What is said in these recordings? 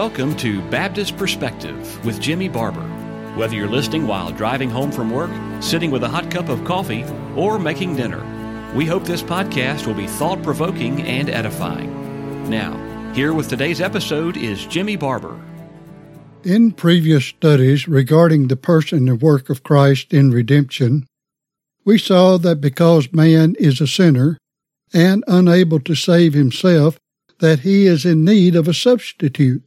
welcome to Baptist Perspective with Jimmy Barber. Whether you're listening while driving home from work, sitting with a hot cup of coffee, or making dinner, we hope this podcast will be thought provoking and edifying. Now, here with today's episode is Jimmy Barber. In previous studies regarding the person and work of Christ in redemption, we saw that because man is a sinner and unable to save himself, that he is in need of a substitute.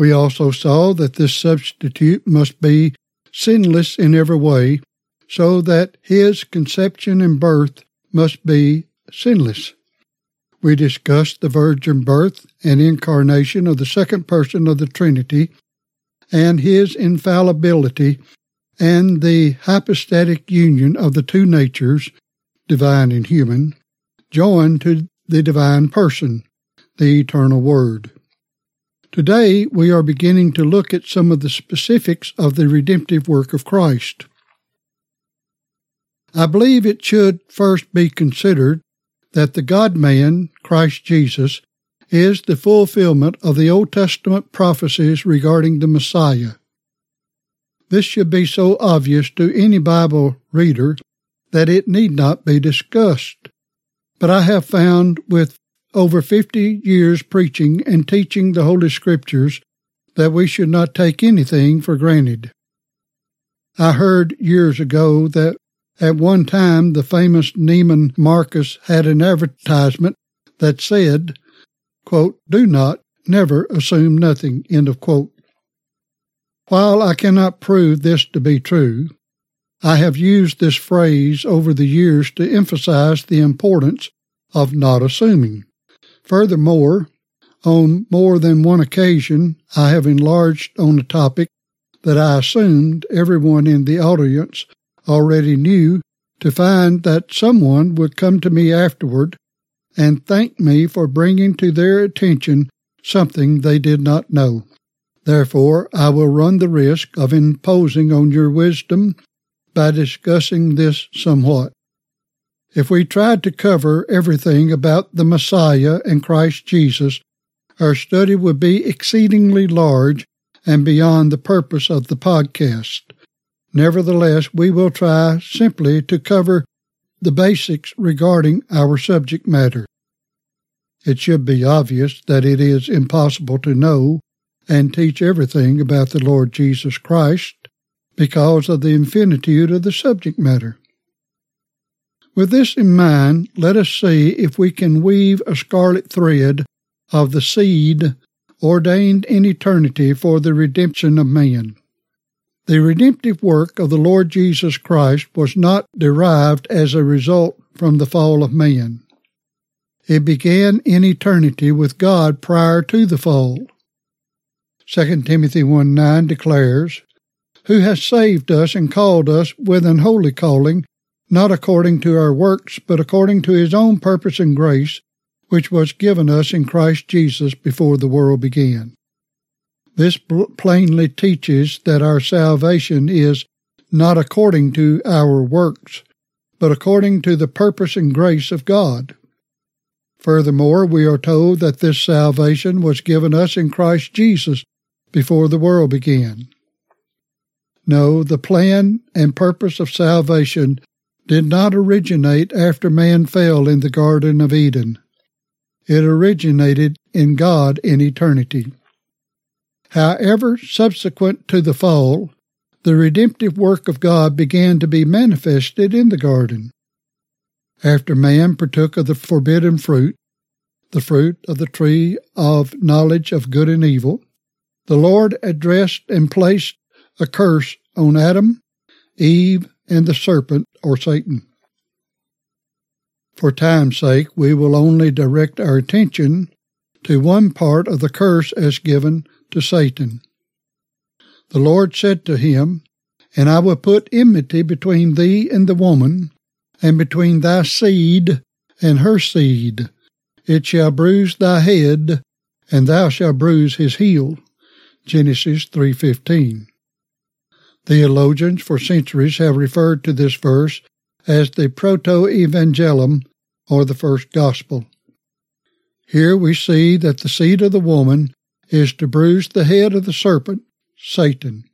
We also saw that this substitute must be sinless in every way, so that his conception and birth must be sinless. We discussed the virgin birth and incarnation of the second person of the Trinity and his infallibility and the hypostatic union of the two natures, divine and human, joined to the divine person, the eternal Word. Today, we are beginning to look at some of the specifics of the redemptive work of Christ. I believe it should first be considered that the God man, Christ Jesus, is the fulfillment of the Old Testament prophecies regarding the Messiah. This should be so obvious to any Bible reader that it need not be discussed. But I have found with over 50 years preaching and teaching the Holy Scriptures that we should not take anything for granted. I heard years ago that at one time the famous Neiman Marcus had an advertisement that said, quote, do not, never assume nothing, end of quote. While I cannot prove this to be true, I have used this phrase over the years to emphasize the importance of not assuming. Furthermore, on more than one occasion, I have enlarged on a topic that I assumed everyone in the audience already knew to find that someone would come to me afterward and thank me for bringing to their attention something they did not know. Therefore, I will run the risk of imposing on your wisdom by discussing this somewhat. If we tried to cover everything about the Messiah and Christ Jesus, our study would be exceedingly large and beyond the purpose of the podcast. Nevertheless, we will try simply to cover the basics regarding our subject matter. It should be obvious that it is impossible to know and teach everything about the Lord Jesus Christ because of the infinitude of the subject matter. With this in mind, let us see if we can weave a scarlet thread of the seed ordained in eternity for the redemption of man. The redemptive work of the Lord Jesus Christ was not derived as a result from the fall of man. It began in eternity with God prior to the fall. 2 Timothy 1 9 declares, Who has saved us and called us with an holy calling, not according to our works, but according to his own purpose and grace, which was given us in Christ Jesus before the world began. This plainly teaches that our salvation is not according to our works, but according to the purpose and grace of God. Furthermore, we are told that this salvation was given us in Christ Jesus before the world began. No, the plan and purpose of salvation did not originate after man fell in the Garden of Eden. It originated in God in eternity. However, subsequent to the fall, the redemptive work of God began to be manifested in the garden. After man partook of the forbidden fruit, the fruit of the tree of knowledge of good and evil, the Lord addressed and placed a curse on Adam, Eve, and the serpent or Satan. For time's sake, we will only direct our attention to one part of the curse as given to Satan. The Lord said to him, And I will put enmity between thee and the woman, and between thy seed and her seed. It shall bruise thy head, and thou shalt bruise his heel. Genesis 3:15. Theologians for centuries have referred to this verse as the proto-evangelium or the first gospel. Here we see that the seed of the woman is to bruise the head of the serpent, Satan.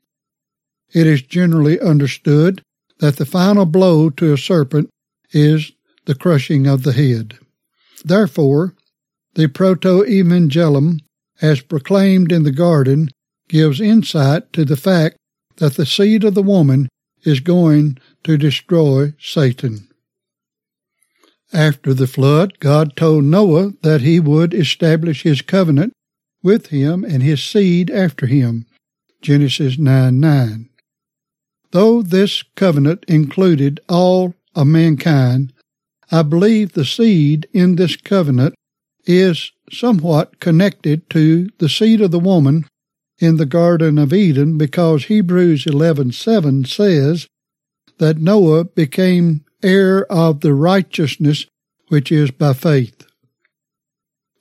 It is generally understood that the final blow to a serpent is the crushing of the head. Therefore, the proto-evangelium, as proclaimed in the garden, gives insight to the fact that the seed of the woman is going to destroy Satan. After the flood, God told Noah that he would establish his covenant with him and his seed after him. Genesis 9 9. Though this covenant included all of mankind, I believe the seed in this covenant is somewhat connected to the seed of the woman in the Garden of Eden because Hebrews 11:7 says that Noah became heir of the righteousness which is by faith.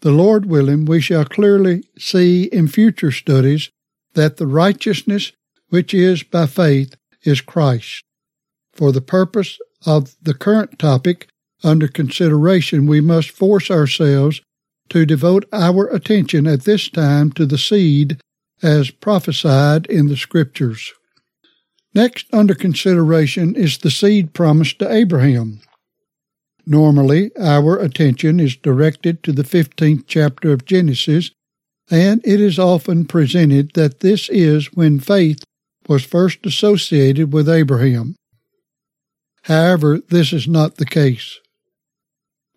The Lord willing, we shall clearly see in future studies that the righteousness which is by faith is Christ. For the purpose of the current topic under consideration, we must force ourselves to devote our attention at this time to the seed as prophesied in the Scriptures. Next under consideration is the seed promised to Abraham. Normally, our attention is directed to the 15th chapter of Genesis, and it is often presented that this is when faith was first associated with Abraham. However, this is not the case.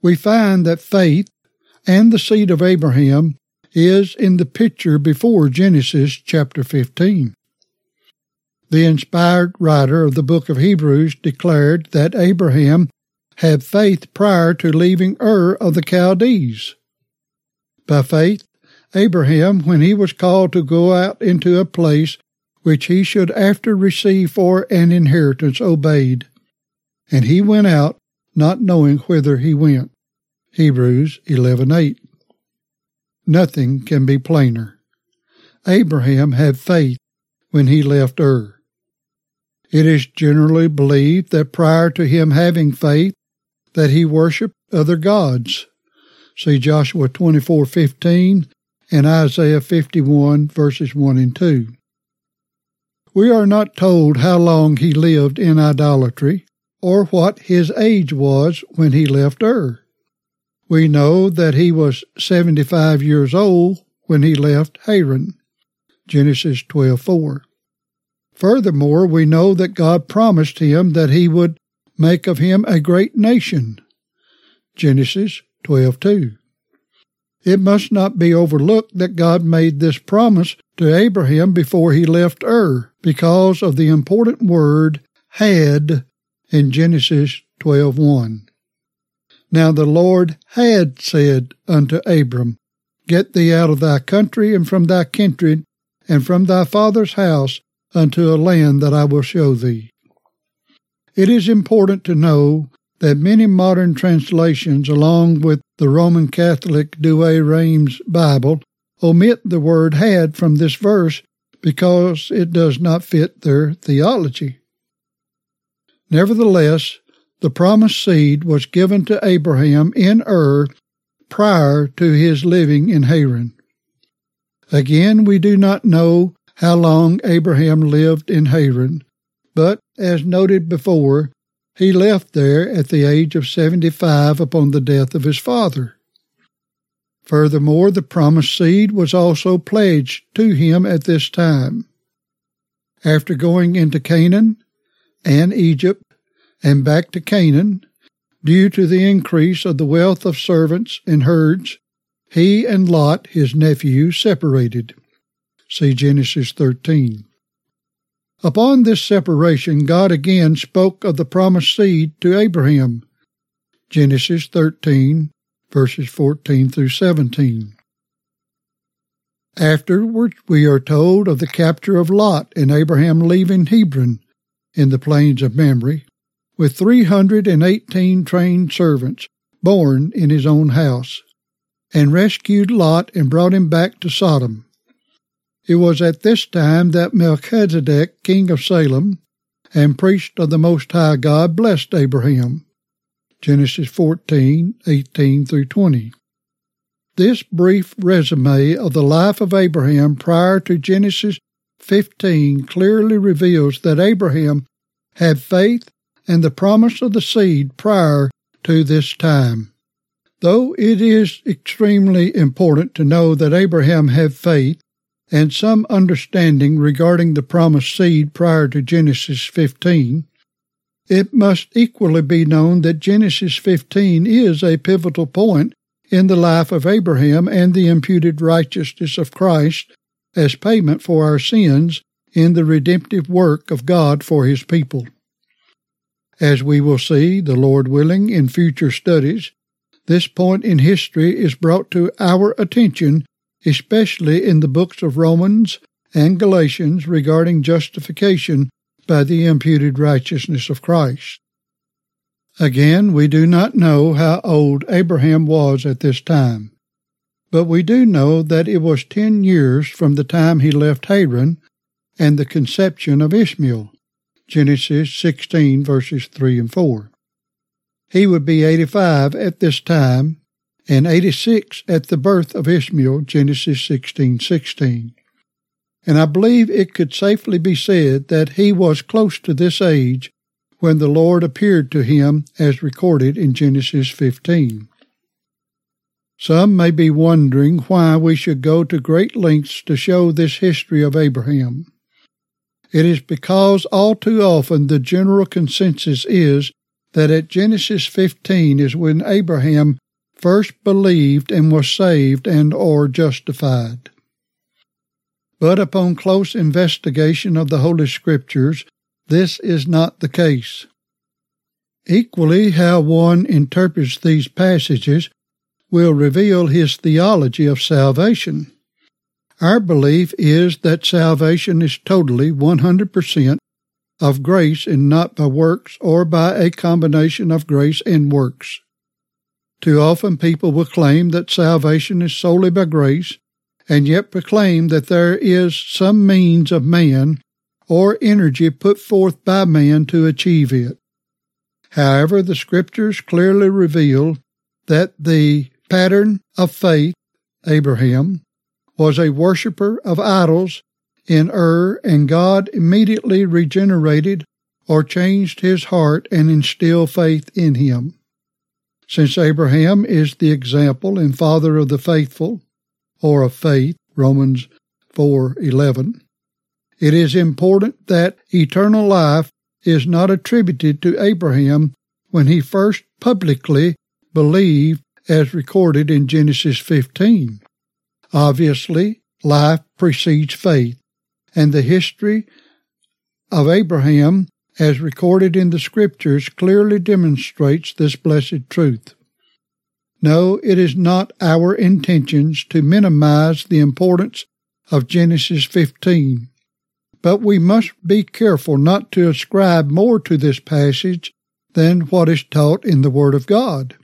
We find that faith and the seed of Abraham is in the picture before Genesis chapter 15. The inspired writer of the book of Hebrews declared that Abraham had faith prior to leaving Ur of the Chaldees. By faith, Abraham, when he was called to go out into a place which he should after receive for an inheritance, obeyed. And he went out, not knowing whither he went. Hebrews 11:8. Nothing can be plainer. Abraham had faith when he left Ur. It is generally believed that prior to him having faith, that he worshiped other gods. See Joshua 24:15 and Isaiah 51 verses 1 and 2. We are not told how long he lived in idolatry or what his age was when he left Ur. We know that he was 75 years old when he left Haran. Genesis 12:4. Furthermore, we know that God promised him that he would make of him a great nation. Genesis 12:2. It must not be overlooked that God made this promise to Abraham before he left Ur because of the important word had in Genesis 12:1. Now the Lord had said unto Abram, Get thee out of thy country and from thy kindred and from thy father's house unto a land that I will show thee. It is important to know that many modern translations, along with the Roman Catholic Douay-Rheims Bible, omit the word had from this verse because it does not fit their theology. Nevertheless, the promised seed was given to Abraham in Ur prior to his living in Haran. Again, we do not know how long Abraham lived in Haran, but as noted before, he left there at the age of 75 upon the death of his father. Furthermore, the promised seed was also pledged to him at this time. After going into Canaan and Egypt and back to Canaan, due to the increase of the wealth of servants and herds, he and Lot, his nephew, separated. See Genesis 13. Upon this separation, God again spoke of the promised seed to Abraham. Genesis 13, verses 14 through 17. Afterward, we are told of the capture of Lot and Abraham leaving Hebron in the plains of Mamre with 318 trained servants born in his own house, and rescued Lot and brought him back to Sodom. It was at this time that Melchizedek, king of Salem, and priest of the Most High God, blessed Abraham. Genesis 14, 18 through 20. this brief resume of the life of Abraham prior to Genesis 15 clearly reveals that Abraham had faith and the promise of the seed prior to this time. Though it is extremely important to know that Abraham had faith and some understanding regarding the promised seed prior to Genesis 15, it must equally be known that Genesis 15 is a pivotal point in the life of Abraham and the imputed righteousness of Christ as payment for our sins in the redemptive work of God for his people. As we will see, the Lord willing, in future studies, this point in history is brought to our attention, especially in the books of Romans and Galatians regarding justification by the imputed righteousness of Christ. Again, we do not know how old Abraham was at this time, but we do know that it was ten years from the time he left Haran and the conception of Ishmael. Genesis 16 verses 3 and 4. He would be 85 at this time and 86 at the birth of Ishmael, Genesis 16 16. And I believe it could safely be said that he was close to this age when the Lord appeared to him as recorded in Genesis 15. Some may be wondering why we should go to great lengths to show this history of Abraham. It is because all too often the general consensus is that at Genesis 15 is when Abraham first believed and was saved and or justified. But upon close investigation of the Holy Scriptures, this is not the case. Equally, how one interprets these passages will reveal his theology of salvation. Our belief is that salvation is totally 100% of grace and not by works or by a combination of grace and works. Too often people will claim that salvation is solely by grace and yet proclaim that there is some means of man or energy put forth by man to achieve it. However, the scriptures clearly reveal that the pattern of faith, Abraham, was a worshipper of idols in Ur, and God immediately regenerated or changed his heart and instilled faith in him. Since Abraham is the example and father of the faithful, or of faith, Romans 4:11, it is important that eternal life is not attributed to Abraham when he first publicly believed as recorded in Genesis 15. Obviously, life precedes faith, and the history of Abraham, as recorded in the Scriptures, clearly demonstrates this blessed truth. No, it is not our intentions to minimize the importance of Genesis 15, but we must be careful not to ascribe more to this passage than what is taught in the Word of God.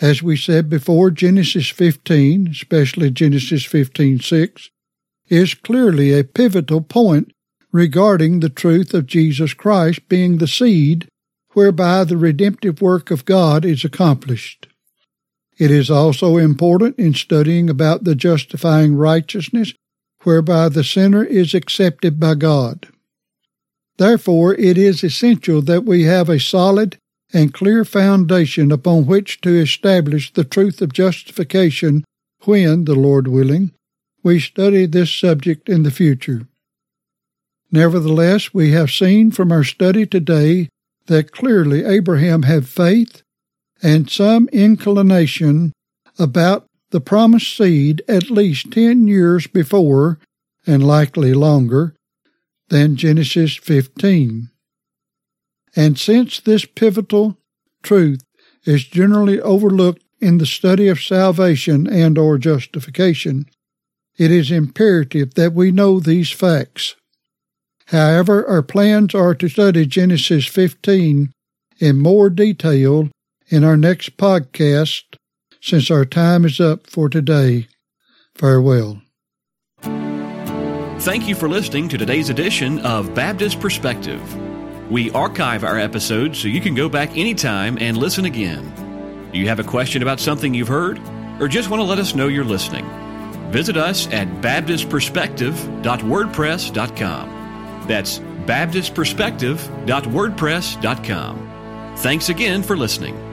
As we said before, Genesis 15, especially Genesis 15:6, is clearly a pivotal point regarding the truth of Jesus Christ being the seed whereby the redemptive work of God is accomplished. It is also important in studying about the justifying righteousness whereby the sinner is accepted by God. Therefore, it is essential that we have a solid and clear foundation upon which to establish the truth of justification when, the Lord willing, we study this subject in the future. Nevertheless, we have seen from our study today that clearly Abraham had faith and some inclination about the promised seed at least ten years before, and likely longer, than Genesis 15. And since this pivotal truth is generally overlooked in the study of salvation and or justification, it is imperative that we know these facts. However, our plans are to study Genesis 15 in more detail in our next podcast since our time is up for today. Farewell. Thank you for listening to today's edition of Baptist Perspective. We archive our episodes so you can go back anytime and listen again. Do you have a question about something you've heard or just want to let us know you're listening? Visit us at baptistperspective.wordpress.com. That's baptistperspective.wordpress.com. Thanks again for listening.